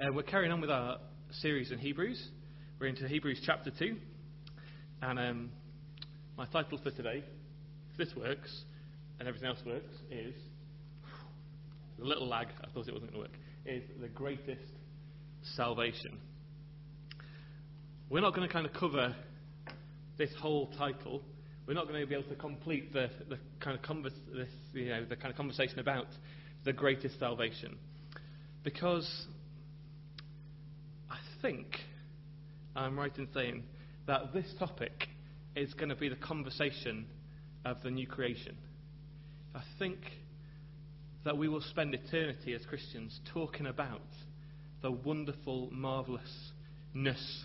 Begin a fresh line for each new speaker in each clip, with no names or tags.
Uh, we're carrying on with our series in Hebrews. We're into Hebrews chapter 2. And um, my title for today, if this works and everything else works, is a little lag, I thought it wasn't going to work, is the greatest salvation. We're not going to kind of cover this whole title. We're not going to be able to complete the, the kind of this, you know, the kind of conversation about the greatest salvation, because think I'm right in saying that this topic is going to be the conversation of the new creation. I think that we will spend eternity as Christians talking about the wonderful marvellousness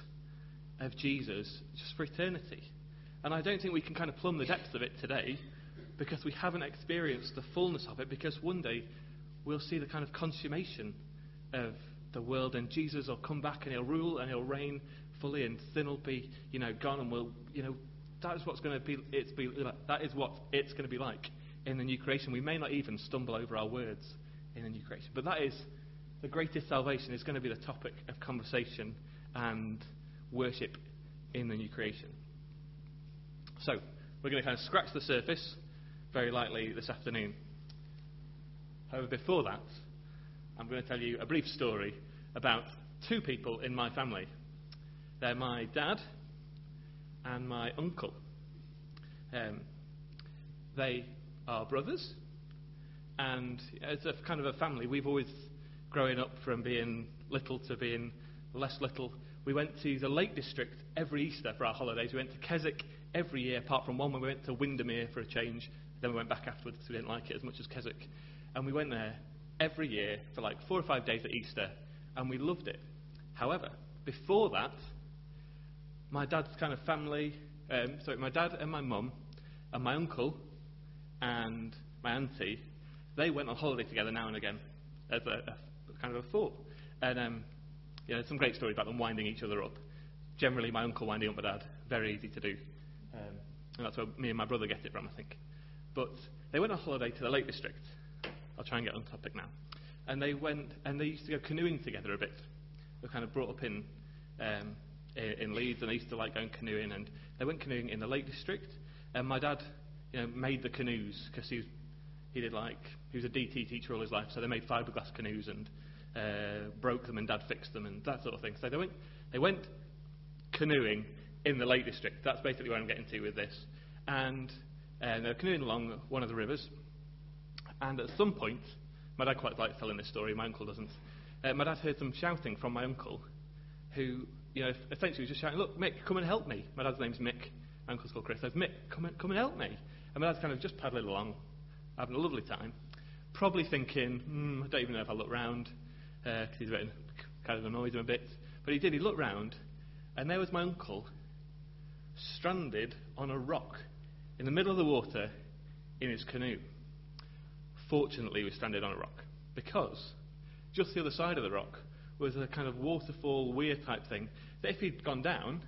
of Jesus just for eternity. And I don't think we can kind of plumb the depths of it today because we haven't experienced the fullness of it because one day we'll see the kind of consummation of the world and Jesus will come back and he'll rule and he'll reign fully and sin will be, you know, gone and we'll, you know, that is what's going to be, it's be, that is what it's going to be like in the new creation. We may not even stumble over our words in the new creation, but that is the greatest salvation is going to be the topic of conversation and worship in the new creation. So, we're going to kind of scratch the surface very lightly this afternoon. However, before that, I'm going to tell you a brief story about two people in my family. They're my dad and my uncle. Um, they are brothers, and as a kind of a family, we've always, growing up from being little to being less little, we went to the Lake District every Easter for our holidays. We went to Keswick every year, apart from one when we went to Windermere for a change. Then we went back afterwards because we didn't like it as much as Keswick. And we went there every year for like four or five days at Easter, and we loved it. However, before that, my dad's kind of family, um, sorry, my dad and my mum, and my uncle, and my auntie, they went on holiday together now and again as a, a kind of a thought. And um, some great stories about them winding each other up. Generally, my uncle winding up my dad, very easy to do. Um, and that's where me and my brother get it from, I think. But they went on holiday to the Lake District. I'll try and get on topic now. And they went, and they used to go canoeing together a bit. They were kind of brought up in, um, in Leeds, and they used to like going canoeing. And they went canoeing in the Lake District. And my dad, you know, made the canoes because he he did like he was a DT teacher all his life, so they made fiberglass canoes and uh, broke them, and Dad fixed them, and that sort of thing. So they went, they went canoeing in the Lake District. That's basically where I'm getting to with this. And uh, they were canoeing along one of the rivers, and at some point, my dad quite likes telling this story, my uncle doesn't. Uh, my dad heard some shouting from my uncle, who, you know, essentially was just shouting, Look, Mick, come and help me. My dad's name's Mick. My uncle's called Chris. Says, Mick, come and, come and help me. And my dad's kind of just paddling along, having a lovely time. Probably thinking, hmm, I don't even know if I look round, because uh, he's kind of annoyed him a bit. But he did. He looked round, and there was my uncle, stranded on a rock in the middle of the water in his canoe. Fortunately, was stranded on a rock because just the other side of the rock was a kind of waterfall weir type thing that if he'd gone down,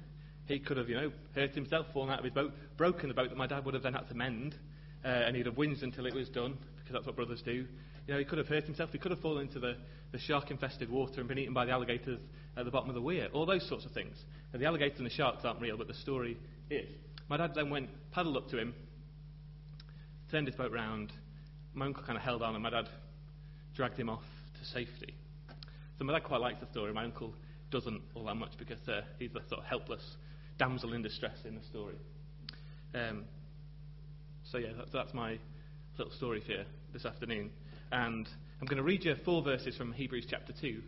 he could have, you know, hurt himself, fallen out of his boat, broken the boat that my dad would have then had to mend, uh, and he'd have whinged until it was done, because that's what brothers do. You know, he could have hurt himself, he could have fallen into the, the shark infested water and been eaten by the alligators at the bottom of the weir, all those sorts of things. The alligators and the sharks aren't real, but the story is. My dad then went, paddled up to him, turned his boat round, my uncle kind of held on, and my dad dragged him off to safety. So my dad quite likes the story. My uncle doesn't all that much because uh, he's the sort of helpless damsel in distress in the story. Um, so yeah, that's, that's my little story for you this afternoon. And I'm going to read you four verses from Hebrews chapter 2,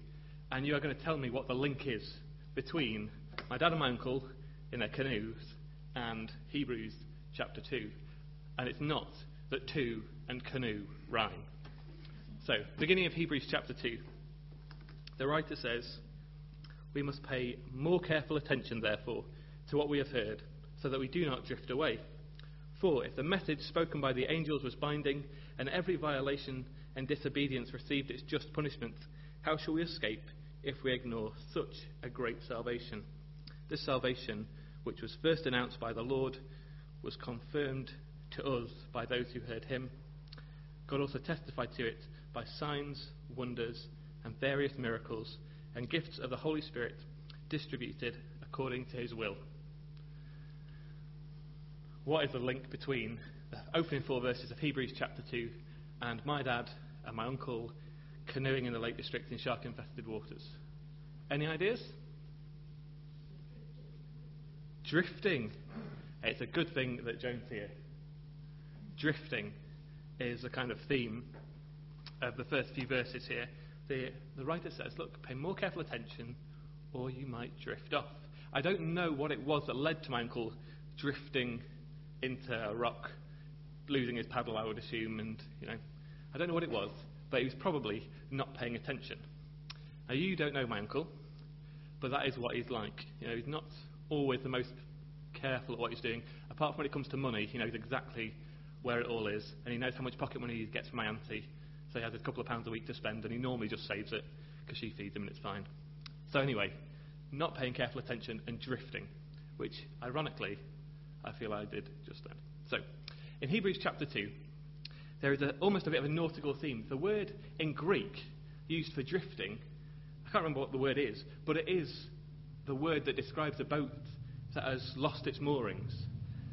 and you are going to tell me what the link is between my dad and my uncle in their canoes and Hebrews chapter 2. And it's not that two and canoe rhyme. So, beginning of Hebrews chapter 2, the writer says, We must pay more careful attention, therefore, to what we have heard, so that we do not drift away. For if the message spoken by the angels was binding, and every violation and disobedience received its just punishment, how shall we escape if we ignore such a great salvation? This salvation, which was first announced by the Lord, was confirmed to us by those who heard him. God also testified to it by signs, wonders, and various miracles and gifts of the Holy Spirit distributed according to his will. What is the link between the opening four verses of Hebrews chapter 2 and my dad and my uncle canoeing in the Lake District in shark infested waters? Any ideas? Drifting. It's a good thing that Joan's here. Drifting is a kind of theme of the first few verses here. The, the writer says, Look, pay more careful attention or you might drift off. I don't know what it was that led to my uncle drifting into a rock, losing his paddle, I would assume, and, you know, I don't know what it was, but he was probably not paying attention. Now, you don't know my uncle, but that is what he's like. You know, he's not always the most careful at what he's doing. Apart from when it comes to money, he knows exactly where it all is, and he knows how much pocket money he gets from my auntie. So he has a couple of pounds a week to spend, and he normally just saves it because she feeds him and it's fine. So, anyway, not paying careful attention and drifting, which, ironically, I feel I did just then. So, in Hebrews chapter 2, there is a, almost a bit of a nautical theme. The word in Greek used for drifting, I can't remember what the word is, but it is the word that describes a boat that has lost its moorings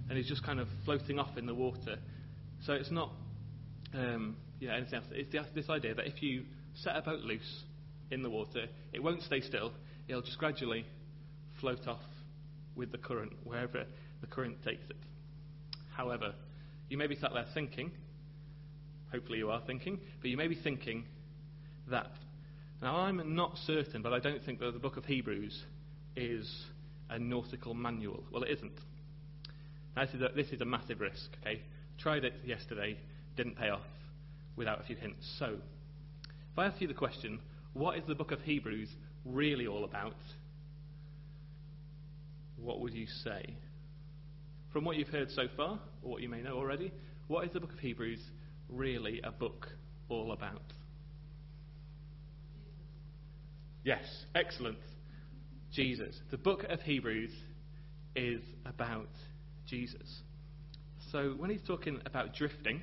and is just kind of floating off in the water. So it's not um, you know, anything else. It's this idea that if you set a boat loose in the water, it won't stay still. It'll just gradually float off with the current wherever the current takes it. However, you may be sat there thinking, hopefully you are thinking, but you may be thinking that. Now, I'm not certain, but I don't think that the book of Hebrews is a nautical manual. Well, it isn't. Now, this is a, this is a massive risk, okay? Tried it yesterday, didn't pay off without a few hints. So, if I ask you the question, what is the book of Hebrews really all about? What would you say? From what you've heard so far, or what you may know already, what is the book of Hebrews really a book all about? Yes, excellent. Jesus. The book of Hebrews is about Jesus. So when he's talking about drifting,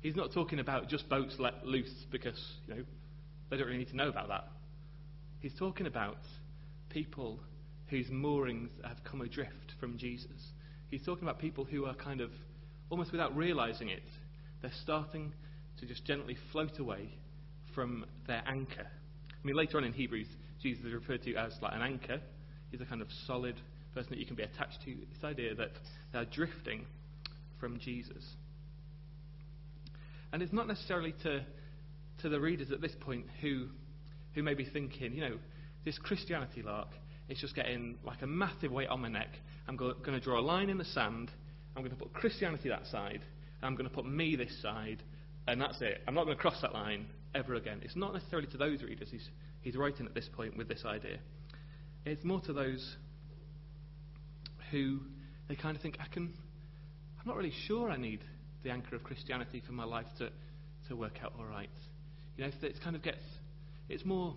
he's not talking about just boats let loose because, you know, they don't really need to know about that. He's talking about people whose moorings have come adrift from Jesus. He's talking about people who are kind of, almost without realizing it, they're starting to just gently float away from their anchor. I mean, later on in Hebrews, Jesus is referred to as like an anchor. He's a kind of solid person that you can be attached to. This idea that they're drifting from Jesus. And it's not necessarily to, to the readers at this point who, who may be thinking, you know, this Christianity lark, it's just getting like a massive weight on my neck. I'm going to draw a line in the sand. I'm going to put Christianity that side. I'm going to put me this side. And that's it. I'm not going to cross that line ever again. It's not necessarily to those readers he's, he's writing at this point with this idea. It's more to those who they kind of think, I can, I'm not really sure I need the anchor of Christianity for my life to, to work out all right. You know, it kind of gets, it's more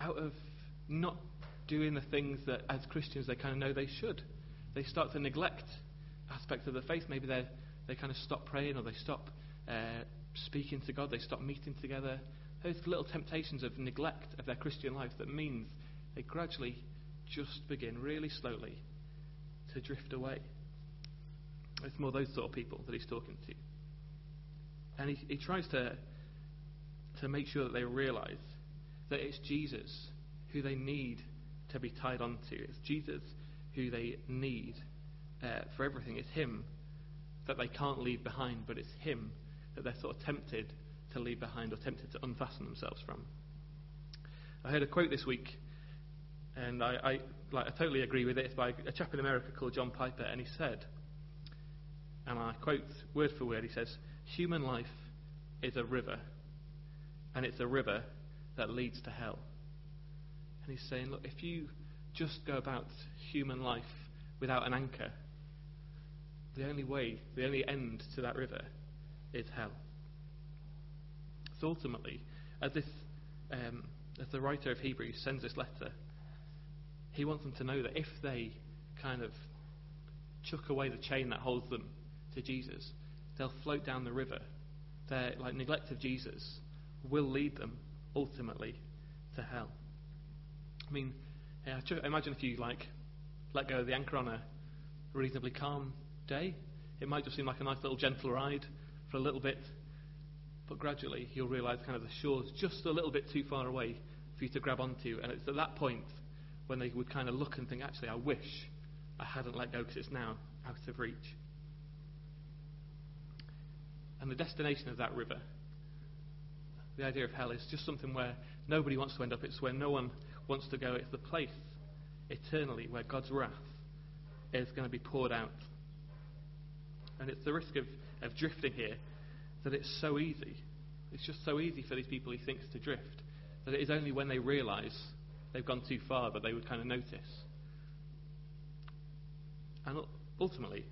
out of not doing the things that as Christians they kind of know they should. They start to neglect aspects of the faith. Maybe they they kind of stop praying or they stop uh, speaking to God. They stop meeting together. Those little temptations of neglect of their Christian life that means they gradually just begin really slowly to drift away. It's more those sort of people that he's talking to. And he, he tries to, to make sure that they realize that it's Jesus who they need to be tied onto. It's Jesus who they need uh, for everything. It's Him that they can't leave behind, but it's Him that they're sort of tempted to leave behind or tempted to unfasten themselves from. I heard a quote this week, and I, I, like, I totally agree with it. It's by a chap in America called John Piper, and he said, and I quote word for word, he says, Human life is a river, and it's a river that leads to hell. And he's saying, look, if you just go about human life without an anchor, the only way, the only end to that river is hell. So ultimately, as this, um, as the writer of Hebrews sends this letter, he wants them to know that if they kind of chuck away the chain that holds them to Jesus, they'll float down the river. Their like neglect of Jesus will lead them ultimately to hell. I mean, yeah, imagine if you like let go of the anchor on a reasonably calm day. It might just seem like a nice little gentle ride for a little bit, but gradually you'll realise kind of the shore's just a little bit too far away for you to grab onto, and it's at that point when they would kind of look and think, actually, I wish I hadn't let go because it's now out of reach. And the destination of that river, the idea of hell, is just something where nobody wants to end up. It's where no one wants to go. It's the place eternally where God's wrath is going to be poured out. And it's the risk of, of drifting here that it's so easy. It's just so easy for these people he thinks to drift that it is only when they realise they've gone too far that they would kind of notice. And ultimately,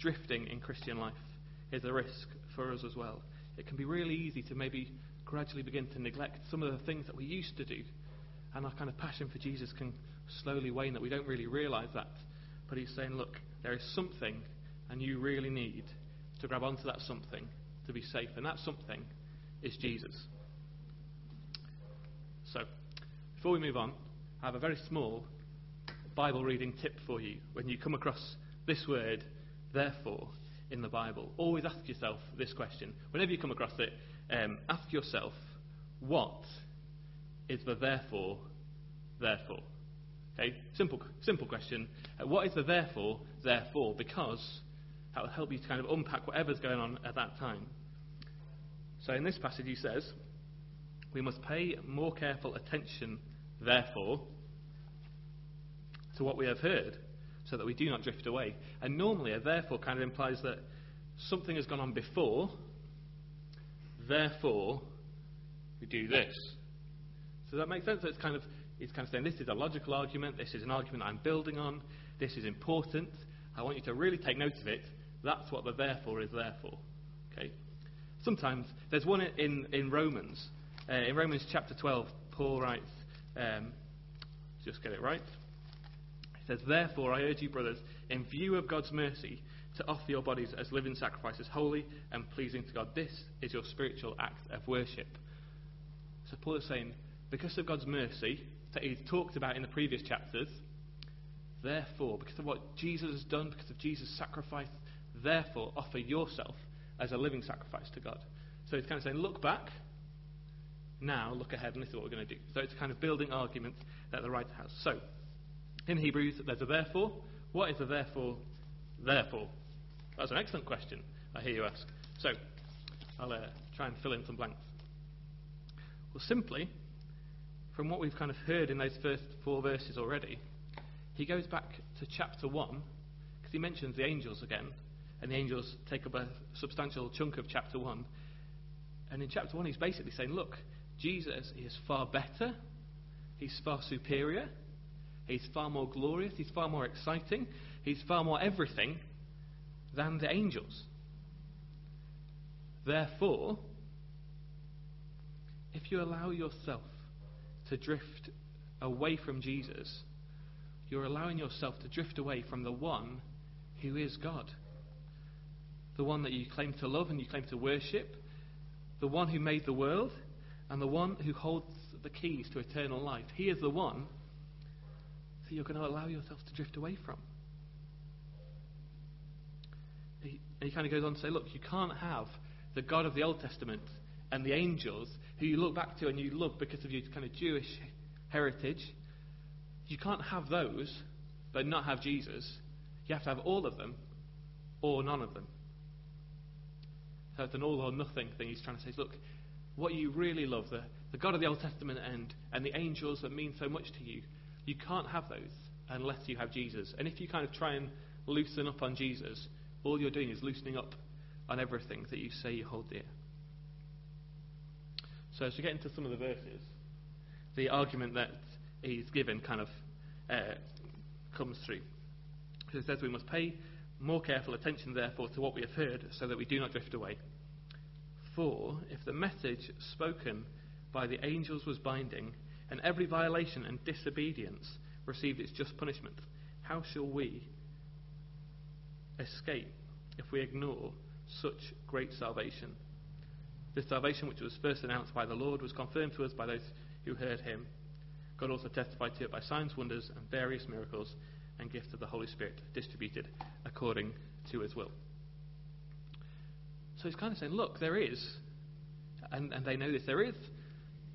drifting in Christian life is a risk for us as well. It can be really easy to maybe gradually begin to neglect some of the things that we used to do. And our kind of passion for Jesus can slowly wane that we don't really realize that. But he's saying, look, there is something, and you really need to grab onto that something to be safe. And that something is Jesus. So, before we move on, I have a very small Bible reading tip for you. When you come across this word, therefore, in the Bible, always ask yourself this question. Whenever you come across it, um, ask yourself, what is the therefore, therefore? Okay, simple, simple question. Uh, what is the therefore, therefore? Because that will help you to kind of unpack whatever's going on at that time. So in this passage, he says, We must pay more careful attention, therefore, to what we have heard, so that we do not drift away. And normally, a therefore kind of implies that something has gone on before, therefore, we do this. Does that make sense? So it's kind of He's kind of saying, This is a logical argument. This is an argument I'm building on. This is important. I want you to really take note of it. That's what the therefore is there for. Okay? Sometimes, there's one in, in Romans. Uh, in Romans chapter 12, Paul writes, um, just get it right. Says, Therefore, I urge you, brothers, in view of God's mercy, to offer your bodies as living sacrifices, holy and pleasing to God. This is your spiritual act of worship. So Paul is saying, because of God's mercy, that he's talked about in the previous chapters. Therefore, because of what Jesus has done, because of Jesus' sacrifice, therefore offer yourself as a living sacrifice to God. So he's kind of saying, look back, now look ahead, and this is what we're going to do. So it's kind of building arguments that the writer has. So, in Hebrews, there's a therefore. What is a therefore? Therefore. That's an excellent question, I hear you ask. So, I'll uh, try and fill in some blanks. Well, simply, from what we've kind of heard in those first four verses already, he goes back to chapter 1 because he mentions the angels again, and the angels take up a substantial chunk of chapter 1. And in chapter 1, he's basically saying, look, Jesus is far better, he's far superior, he's far more glorious, he's far more exciting, he's far more everything than the angels. Therefore, if you allow yourself to drift away from Jesus, you're allowing yourself to drift away from the one who is God. The one that you claim to love and you claim to worship, the one who made the world, and the one who holds the keys to eternal life. He is the one that you're going to allow yourself to drift away from. He, he kind of goes on to say, look, you can't have the God of the Old Testament and the angels who you look back to and you love because of your kind of Jewish heritage. You can't have those but not have Jesus. You have to have all of them or none of them. So it's an all or nothing thing he's trying to say look, what you really love, the, the God of the Old Testament and, and the angels that mean so much to you, you can't have those unless you have Jesus. And if you kind of try and loosen up on Jesus, all you're doing is loosening up on everything that you say you hold dear. So as we get into some of the verses, the argument that he's given kind of uh, comes through. So it says we must pay more careful attention, therefore, to what we have heard, so that we do not drift away. For if the message spoken by the angels was binding, and every violation and disobedience received its just punishment, how shall we escape if we ignore such great salvation? This salvation, which was first announced by the Lord, was confirmed to us by those who heard him. God also testified to it by signs, wonders, and various miracles and gifts of the Holy Spirit distributed according to his will. So he's kind of saying, look, there is, and, and they know this, there is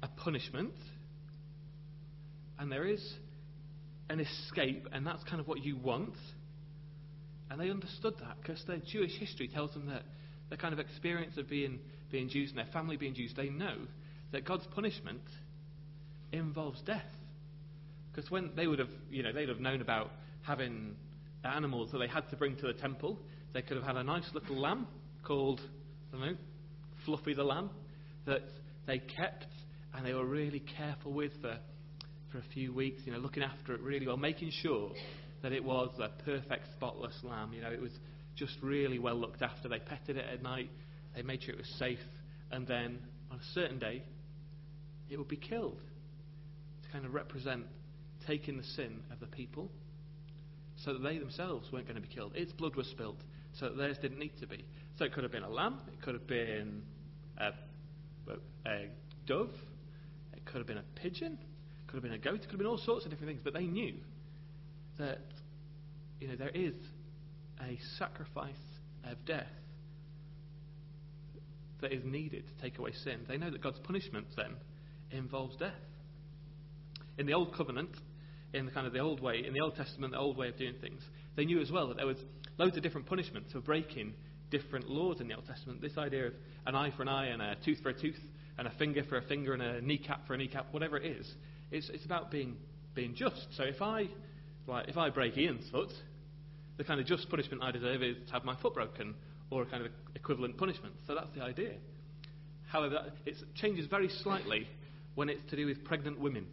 a punishment, and there is an escape, and that's kind of what you want. And they understood that because their Jewish history tells them that their kind of experience of being, being Jews and their family being Jews, they know that God's punishment involves death. Because when they would have, you know, they'd have known about having animals that they had to bring to the temple, they could have had a nice little lamb called, I don't know, Fluffy the lamb, that they kept and they were really careful with for, for a few weeks, you know, looking after it really well, making sure that it was a perfect, spotless lamb. You know, it was just really well looked after. They petted it at night, they made sure it was safe, and then on a certain day, it would be killed to kind of represent taking the sin of the people so that they themselves weren't going to be killed. Its blood was spilt so that theirs didn't need to be. So it could have been a lamb, it could have been a, a dove, it could have been a pigeon, could have been a goat, could have been all sorts of different things, but they knew that you know there is a sacrifice of death that is needed to take away sin. They know that God's punishment then involves death. In the old covenant, in the kind of the old way, in the Old Testament, the old way of doing things, they knew as well that there was loads of different punishments for breaking different laws in the Old Testament. This idea of an eye for an eye and a tooth for a tooth and a finger for a finger and a kneecap for a kneecap, whatever it is, it's, it's about being being just. So if I like if I break Ian's foot, the kind of just punishment I deserve is to have my foot broken or a kind of equivalent punishment. So that's the idea. However, it changes very slightly when it's to do with pregnant women.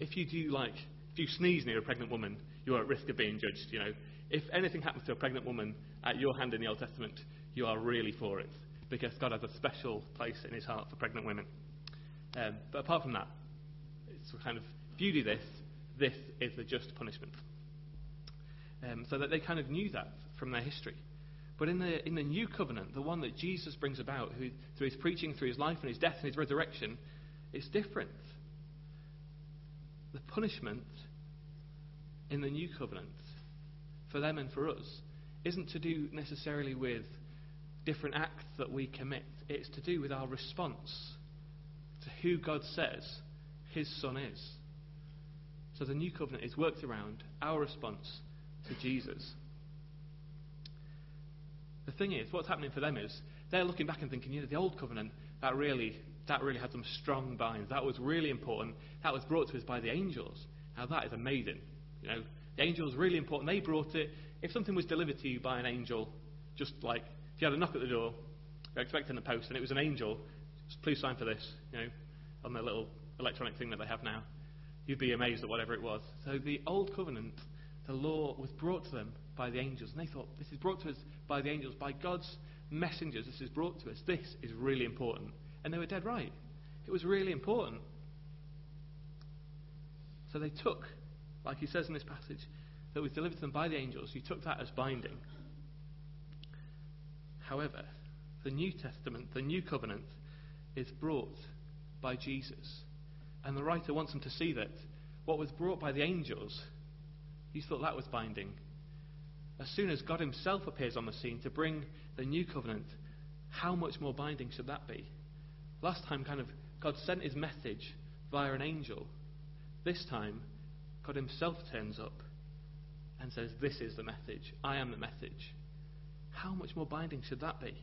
If you do like, if you sneeze near a pregnant woman, you are at risk of being judged. You know, if anything happens to a pregnant woman at your hand in the Old Testament, you are really for it because God has a special place in His heart for pregnant women. Um, but apart from that, it's kind of if you do this, this is the just punishment. Um, so that they kind of knew that from their history. But in the, in the new covenant, the one that Jesus brings about who, through his preaching, through his life and his death and his resurrection, it's different. The punishment in the new covenant, for them and for us, isn't to do necessarily with different acts that we commit. It's to do with our response to who God says his Son is. So the new covenant is worked around our response to Jesus. The thing is, what's happening for them is they're looking back and thinking, you know, the old covenant, that really, that really had some strong binds. That was really important. That was brought to us by the angels. Now that is amazing. You know, the angels really important. They brought it. If something was delivered to you by an angel, just like if you had a knock at the door, you're expecting the post, and it was an angel, please sign for this, you know, on the little electronic thing that they have now. You'd be amazed at whatever it was. So the old covenant the law was brought to them by the angels. And they thought, this is brought to us by the angels, by God's messengers. This is brought to us. This is really important. And they were dead right. It was really important. So they took, like he says in this passage, that was delivered to them by the angels. You took that as binding. However, the New Testament, the New Covenant, is brought by Jesus. And the writer wants them to see that what was brought by the angels he thought that was binding. As soon as God Himself appears on the scene to bring the new covenant, how much more binding should that be? Last time, kind of, God sent His message via an angel. This time, God Himself turns up and says, This is the message. I am the message. How much more binding should that be?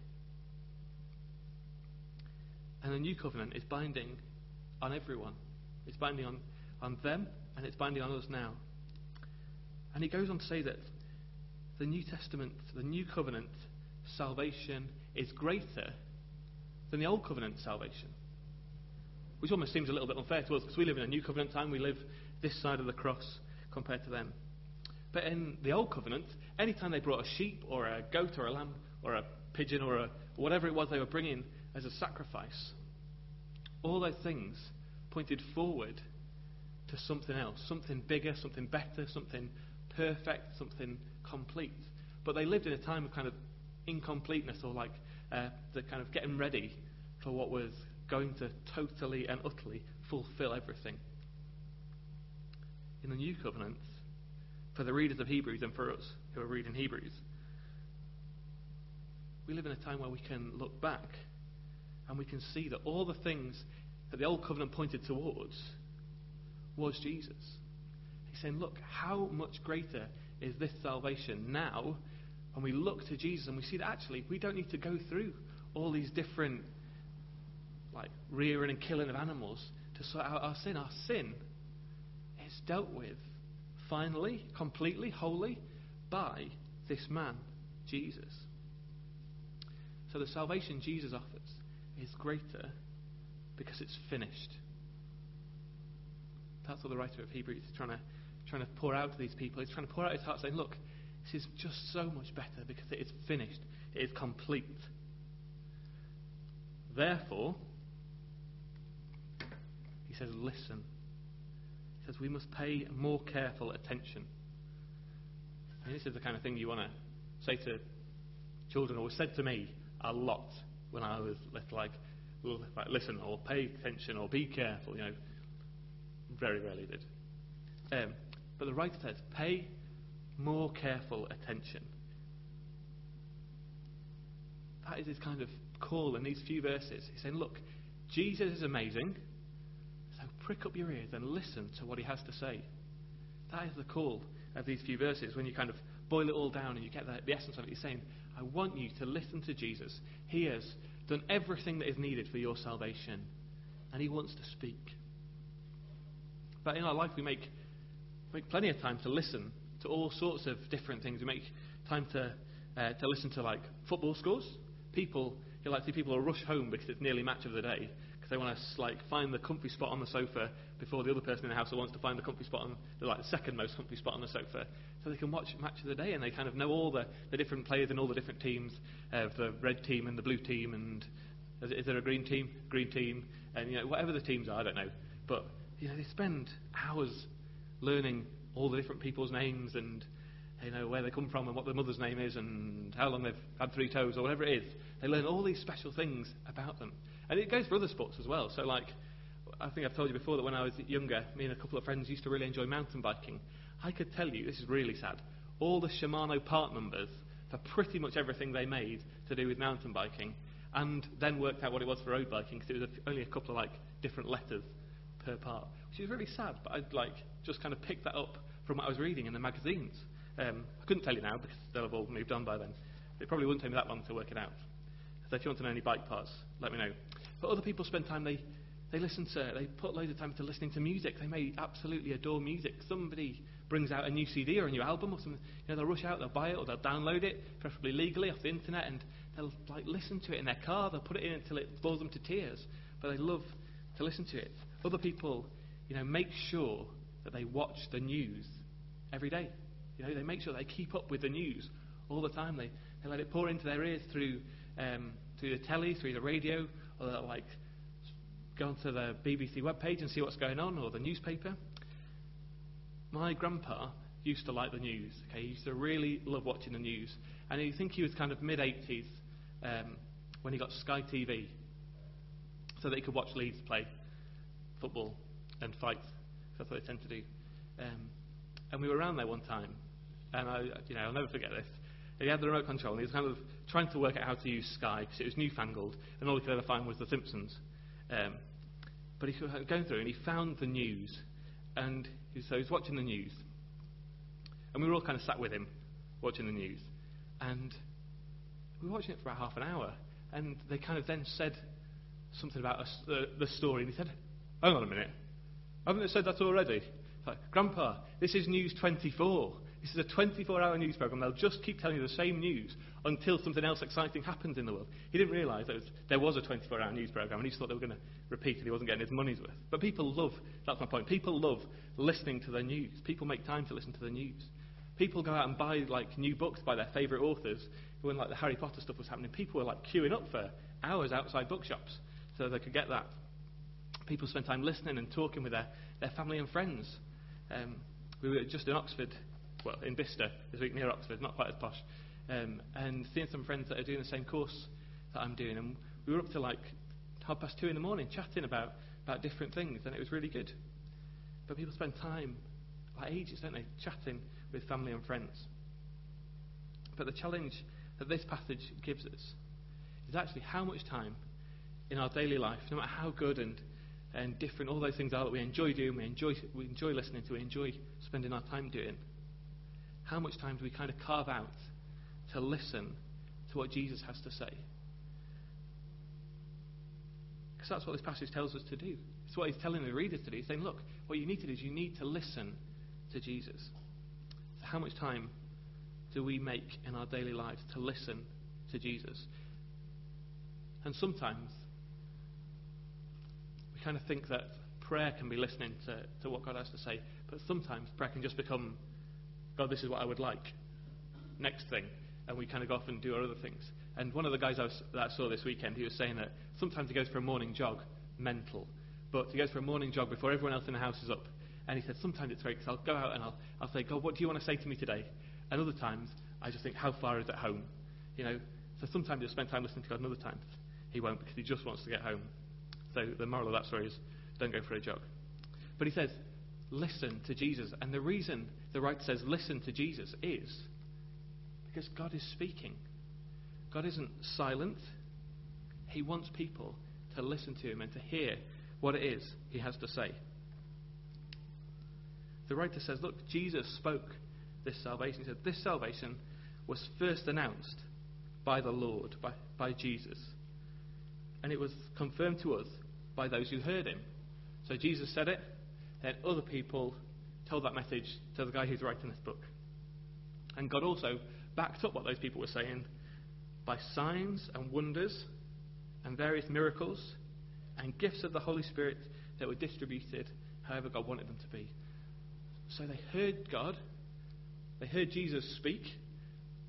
And the new covenant is binding on everyone. It's binding on, on them, and it's binding on us now. And he goes on to say that the New Testament, the New Covenant salvation is greater than the Old Covenant salvation. Which almost seems a little bit unfair to us because we live in a New Covenant time, we live this side of the cross compared to them. But in the Old Covenant, anytime they brought a sheep or a goat or a lamb or a pigeon or a, whatever it was they were bringing as a sacrifice, all those things pointed forward to something else, something bigger, something better, something perfect, something complete. But they lived in a time of kind of incompleteness or like uh, the kind of getting ready for what was going to totally and utterly fulfill everything. in the new covenant for the readers of Hebrews and for us who are reading Hebrews. We live in a time where we can look back and we can see that all the things that the old covenant pointed towards was Jesus. He's saying, Look, how much greater is this salvation now when we look to Jesus and we see that actually we don't need to go through all these different, like, rearing and killing of animals to sort out our sin. Our sin is dealt with finally, completely, wholly by this man, Jesus. So the salvation Jesus offers is greater because it's finished. That's what the writer of Hebrews is trying to, trying to pour out to these people. He's trying to pour out his heart, saying, Look, this is just so much better because it is finished, it is complete. Therefore, he says, Listen. He says, We must pay more careful attention. And this is the kind of thing you want to say to children, or said to me a lot when I was little, like, like listen, or pay attention, or be careful, you know. Very rarely did. Um, but the writer says, pay more careful attention. That is his kind of call in these few verses. He's saying, look, Jesus is amazing, so prick up your ears and listen to what he has to say. That is the call of these few verses. When you kind of boil it all down and you get the, the essence of it, he's saying, I want you to listen to Jesus. He has done everything that is needed for your salvation, and he wants to speak. But in our life, we make, make plenty of time to listen to all sorts of different things. We make time to, uh, to listen to like football scores. People, you like see people rush home because it's nearly match of the day because they want to like find the comfy spot on the sofa before the other person in the house wants to find the comfy spot on the like the second most comfy spot on the sofa, so they can watch match of the day and they kind of know all the, the different players and all the different teams of the red team and the blue team and is, is there a green team, green team, and you know whatever the teams are, I don't know, but you know they spend hours learning all the different people's names and you know where they come from and what their mother's name is and how long they've had three toes or whatever it is. They learn all these special things about them, and it goes for other sports as well. So like. I think I've told you before that when I was younger, me and a couple of friends used to really enjoy mountain biking. I could tell you, this is really sad, all the Shimano part numbers for pretty much everything they made to do with mountain biking, and then worked out what it was for road biking because it was a, only a couple of like different letters per part, which is really sad. But I'd like just kind of picked that up from what I was reading in the magazines. Um, I couldn't tell you now because they'll have all moved on by then. It probably wouldn't take me that long to work it out. So if you want to know any bike parts, let me know. But other people spend time, they, they listen to, they put loads of time to listening to music. They may absolutely adore music. Somebody brings out a new CD or a new album or something. You know, they'll rush out, they'll buy it or they'll download it, preferably legally off the internet, and they'll like listen to it in their car. They'll put it in until it bores them to tears. But they love to listen to it. Other people, you know, make sure that they watch the news every day. You know, they make sure they keep up with the news all the time. They, they let it pour into their ears through um, through the telly, through the radio, or like go onto the BBC webpage and see what's going on, or the newspaper. My grandpa used to like the news. Okay, he used to really love watching the news, and I think he was kind of mid 80s um, when he got Sky TV, so that he could watch Leeds play football and fight. That's what they tend to do. Um, and we were around there one time, and I, you know, I'll never forget this. He had the remote control, and he was kind of trying to work out how to use Sky because it was newfangled, and all he could ever find was The Simpsons. Um, but he was going through, and he found the news, and he, so he was watching the news, and we were all kind of sat with him, watching the news, and we were watching it for about half an hour, and they kind of then said something about us, uh, the story, and he said, "Hang on a minute, haven't they said that already?" Like, Grandpa, this is News 24. This is a 24 hour news program. They'll just keep telling you the same news until something else exciting happens in the world. He didn't realise that there was a 24 hour news program and he just thought they were going to repeat it. He wasn't getting his money's worth. But people love, that's my point, people love listening to the news. People make time to listen to the news. People go out and buy like new books by their favourite authors. When like the Harry Potter stuff was happening, people were like queuing up for hours outside bookshops so they could get that. People spend time listening and talking with their, their family and friends. Um, we were just in Oxford, well, in Bicester this week near Oxford, not quite as posh, um, and seeing some friends that are doing the same course that I'm doing. And we were up to like half past two in the morning chatting about, about different things, and it was really good. But people spend time like ages, don't they? Chatting with family and friends. But the challenge that this passage gives us is actually how much time in our daily life, no matter how good and, and different all those things are that we enjoy doing, we enjoy, we enjoy listening to, we enjoy spending our time doing, how much time do we kind of carve out to listen to what Jesus has to say? Because that's what this passage tells us to do. It's what he's telling the readers to do. He's saying, look, what you need to do is you need to listen to Jesus. So how much time do we make in our daily lives to listen to Jesus? And sometimes we kind of think that prayer can be listening to, to what God has to say, but sometimes prayer can just become, God, this is what I would like. Next thing. And we kind of go off and do our other things. And one of the guys I was, that I saw this weekend, he was saying that sometimes he goes for a morning jog, mental. But he goes for a morning jog before everyone else in the house is up. And he said, sometimes it's great because I'll go out and I'll, I'll say, God, what do you want to say to me today? And other times, I just think, how far is it home? You know, so sometimes he'll spend time listening to God, and other times he won't because he just wants to get home. So the moral of that story is, don't go for a jog. But he says, listen to Jesus. And the reason the writer says listen to Jesus is because God is speaking. God isn't silent. He wants people to listen to him and to hear what it is he has to say. The writer says, Look, Jesus spoke this salvation. He said, This salvation was first announced by the Lord, by, by Jesus. And it was confirmed to us by those who heard him. So Jesus said it, then other people told that message to the guy who's writing this book. And God also backed up what those people were saying by signs and wonders and various miracles and gifts of the Holy Spirit that were distributed however God wanted them to be. So they heard God, they heard Jesus speak,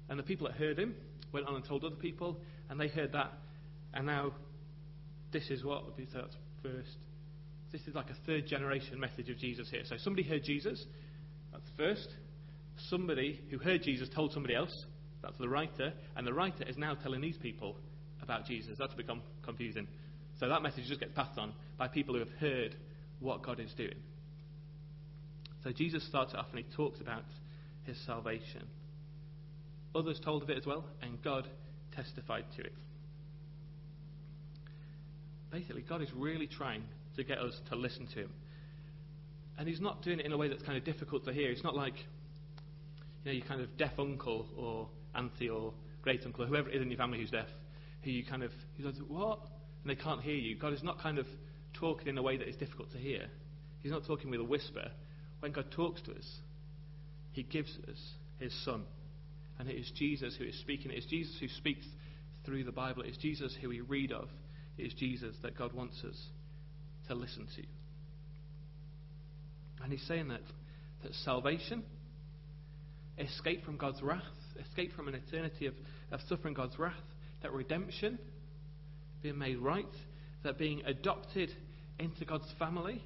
and the people that heard him went on and told other people, and they heard that, and now this is what would be that's first. This is like a third generation message of Jesus here. So somebody heard Jesus, that's first. Somebody who heard Jesus told somebody else, that's the writer, and the writer is now telling these people about Jesus. That's become confusing. So that message just gets passed on by people who have heard what God is doing. So Jesus starts off and he talks about his salvation. Others told of it as well, and God testified to it. Basically, God is really trying to get us to listen to him. And he's not doing it in a way that's kind of difficult to hear. It's not like, you know, your kind of deaf uncle or auntie or great uncle or whoever it is in your family who's deaf, who you kind of, he goes, what? And they can't hear you. God is not kind of talking in a way that is difficult to hear. He's not talking with a whisper. When God talks to us, he gives us his son. And it is Jesus who is speaking. It is Jesus who speaks through the Bible. It is Jesus who we read of. It is Jesus that God wants us to listen to. You. And he's saying that, that salvation, escape from God's wrath, escape from an eternity of, of suffering God's wrath, that redemption, being made right, that being adopted into God's family,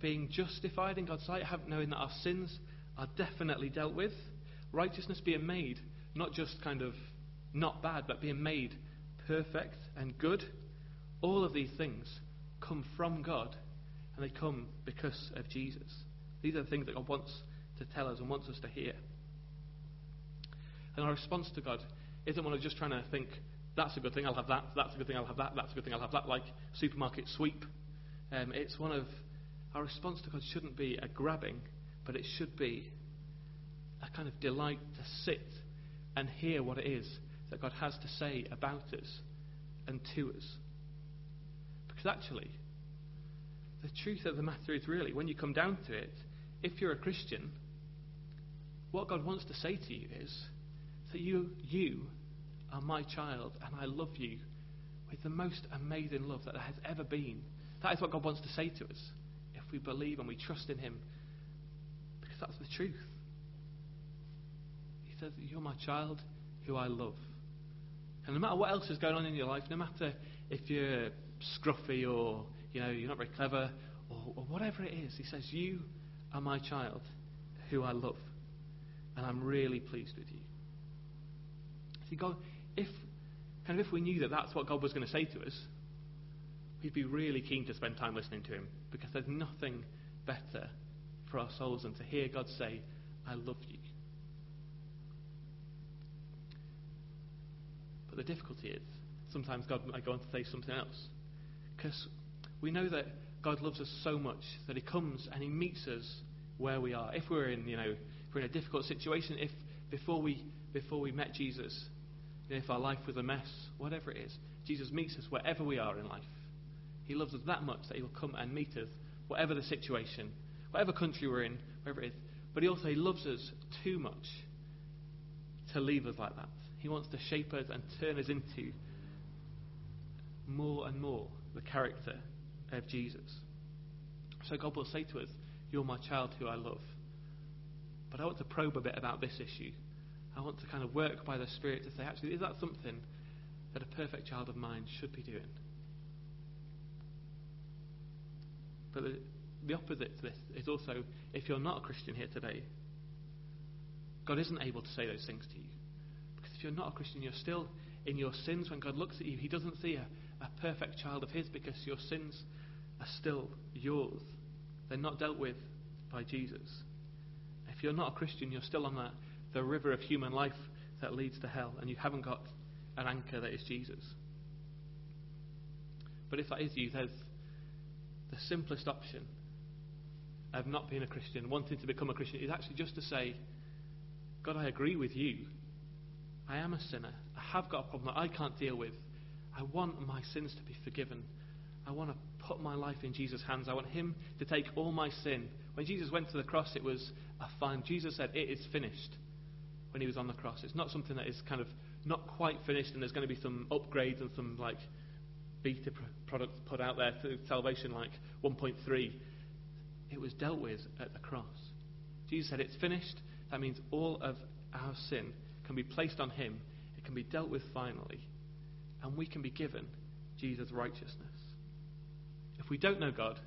being justified in God's sight, knowing that our sins are definitely dealt with, righteousness being made, not just kind of not bad, but being made perfect and good. All of these things come from God, and they come because of Jesus. These are the things that God wants to tell us and wants us to hear. And our response to God isn't one of just trying to think, that's a good thing, I'll have that, that's a good thing, I'll have that, that's a good thing, I'll have that, like supermarket sweep. Um, it's one of, our response to God shouldn't be a grabbing, but it should be a kind of delight to sit and hear what it is that God has to say about us and to us. Because actually, the truth of the matter is really, when you come down to it, if you're a Christian, what God wants to say to you is that you, you are my child and I love you with the most amazing love that there has ever been. That is what God wants to say to us if we believe and we trust in Him because that's the truth. He says, You're my child who I love. And no matter what else is going on in your life, no matter if you're scruffy or you know you're not very clever or, or whatever it is, he says, "You are my child, who I love, and I'm really pleased with you." See, God, if kind of if we knew that that's what God was going to say to us, we'd be really keen to spend time listening to Him because there's nothing better for our souls than to hear God say, I love you. But the difficulty is, sometimes God might go on to say something else. Because we know that God loves us so much that He comes and He meets us where we are. If we're in, you know, if we're in a difficult situation, if before we before we met Jesus, if our life was a mess, whatever it is, Jesus meets us wherever we are in life. He loves us that much that He will come and meet us, whatever the situation, whatever country we're in, wherever it is. But He also loves us too much to leave us like that. He wants to shape us and turn us into more and more the character of Jesus. So God will say to us, You're my child who I love. But I want to probe a bit about this issue. I want to kind of work by the Spirit to say, actually, is that something that a perfect child of mine should be doing? But the, the opposite to this is also if you're not a Christian here today, God isn't able to say those things to you. Because if you're not a Christian, you're still in your sins. When God looks at you, He doesn't see a, a perfect child of His because your sins are still yours. They're not dealt with by Jesus. If you're not a Christian, you're still on that, the river of human life that leads to hell, and you haven't got an anchor that is Jesus. But if that is you, there's the simplest option of not being a Christian, wanting to become a Christian, is actually just to say, God, I agree with you. I am a sinner. I have got a problem that I can't deal with. I want my sins to be forgiven. I want to put my life in Jesus' hands. I want Him to take all my sin. When Jesus went to the cross, it was a fine. Jesus said, It is finished when He was on the cross. It's not something that is kind of not quite finished and there's going to be some upgrades and some like beta products put out there to salvation, like 1.3. It was dealt with at the cross. Jesus said, It's finished. That means all of our sin can be placed on Him, it can be dealt with finally, and we can be given Jesus' righteousness. If we don't know God,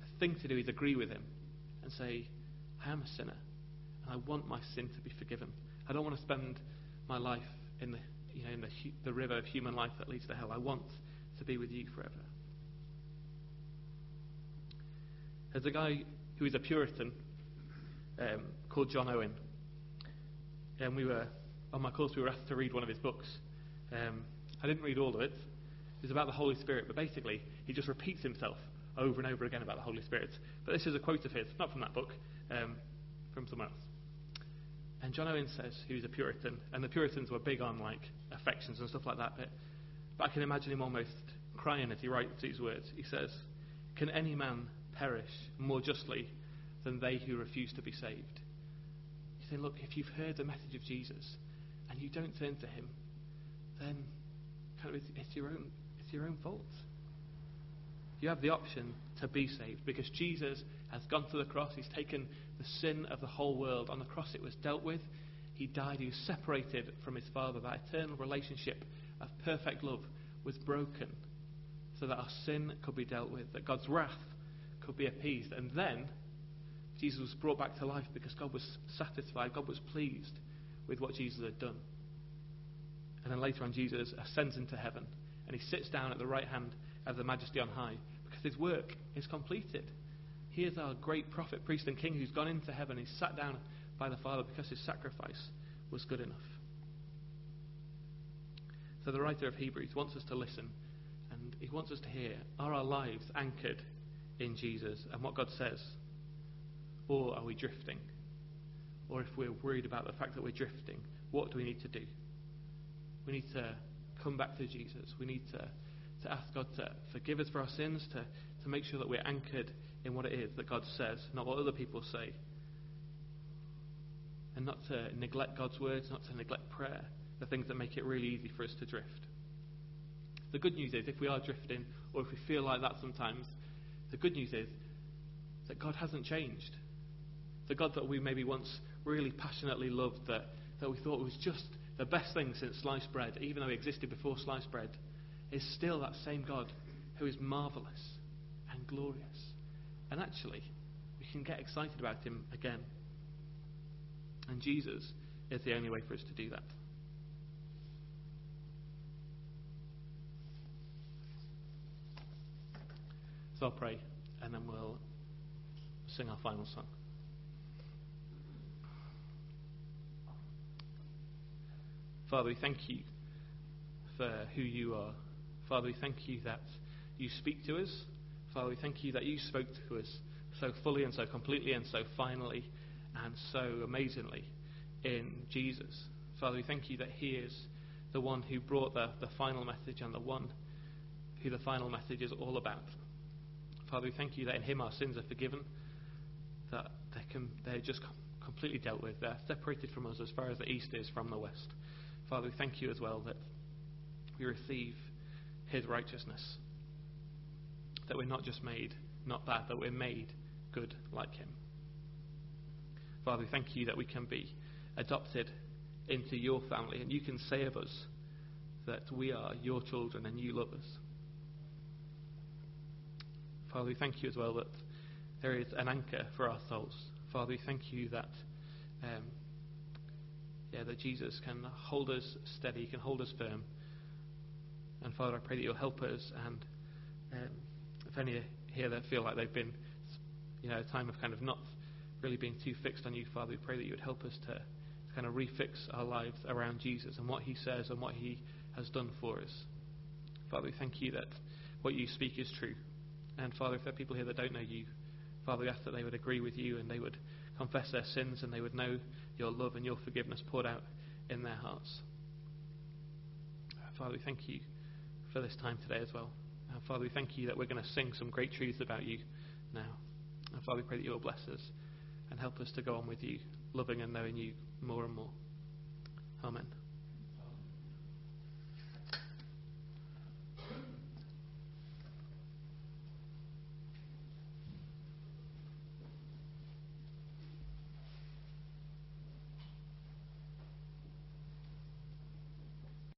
the thing to do is agree with Him and say, I am a sinner, and I want my sin to be forgiven. I don't want to spend my life in the, you know, in the, the river of human life that leads to hell. I want to be with you forever. There's a guy who is a Puritan um, called John Owen. And we were, on my course, we were asked to read one of his books. Um, I didn't read all of it. It's about the Holy Spirit, but basically, he just repeats himself over and over again about the Holy Spirit. But this is a quote of his, not from that book, um, from somewhere else. And John Owen says was a Puritan, and the Puritans were big on like affections and stuff like that. But, but I can imagine him almost crying as he writes these words. He says, "Can any man perish more justly than they who refuse to be saved?" He said, "Look, if you've heard the message of Jesus and you don't turn to Him, then of it's, it's your own it's your own fault." You have the option to be saved because Jesus has gone to the cross. He's taken the sin of the whole world. On the cross, it was dealt with. He died. He was separated from his Father. That eternal relationship of perfect love was broken so that our sin could be dealt with, that God's wrath could be appeased. And then Jesus was brought back to life because God was satisfied, God was pleased with what Jesus had done. And then later on, Jesus ascends into heaven and he sits down at the right hand of the majesty on high because his work is completed. He is our great prophet, priest, and king who's gone into heaven. He's sat down by the Father because his sacrifice was good enough. So the writer of Hebrews wants us to listen and he wants us to hear are our lives anchored in Jesus and what God says? Or are we drifting? Or if we're worried about the fact that we're drifting, what do we need to do? We need to come back to Jesus. We need to to ask God to forgive us for our sins, to, to make sure that we're anchored in what it is that God says, not what other people say. And not to neglect God's words, not to neglect prayer, the things that make it really easy for us to drift. The good news is, if we are drifting, or if we feel like that sometimes, the good news is that God hasn't changed. The God that we maybe once really passionately loved, that, that we thought was just the best thing since sliced bread, even though he existed before sliced bread, is still that same God who is marvelous and glorious. And actually, we can get excited about him again. And Jesus is the only way for us to do that. So I'll pray, and then we'll sing our final song. Father, we thank you for who you are. Father, we thank you that you speak to us. Father, we thank you that you spoke to us so fully and so completely and so finally and so amazingly in Jesus. Father, we thank you that He is the one who brought the, the final message and the one who the final message is all about. Father, we thank you that in Him our sins are forgiven, that they can, they're just completely dealt with. They're separated from us as far as the east is from the west. Father, we thank you as well that we receive His righteousness. That we're not just made not bad, but we're made good like Him. Father, we thank you that we can be adopted into your family, and you can say of us that we are your children and you love us. Father, we thank you as well that there is an anchor for our souls. Father, we thank you that um, yeah, that Jesus can hold us steady, can hold us firm. And Father, I pray that you'll help us. And um, if any here that feel like they've been, you know, a time of kind of not really being too fixed on you, Father, we pray that you would help us to, to kind of refix our lives around Jesus and what He says and what He has done for us. Father, we thank you that what you speak is true. And Father, if there are people here that don't know you, Father, we ask that they would agree with you and they would confess their sins and they would know your love and your forgiveness poured out in their hearts. Father, we thank you for this time today as well. Uh, Father, we thank you that we're going to sing some great truths about you now. And Father, we pray that you will bless us and help us to go on with you, loving and knowing you more and more. Amen.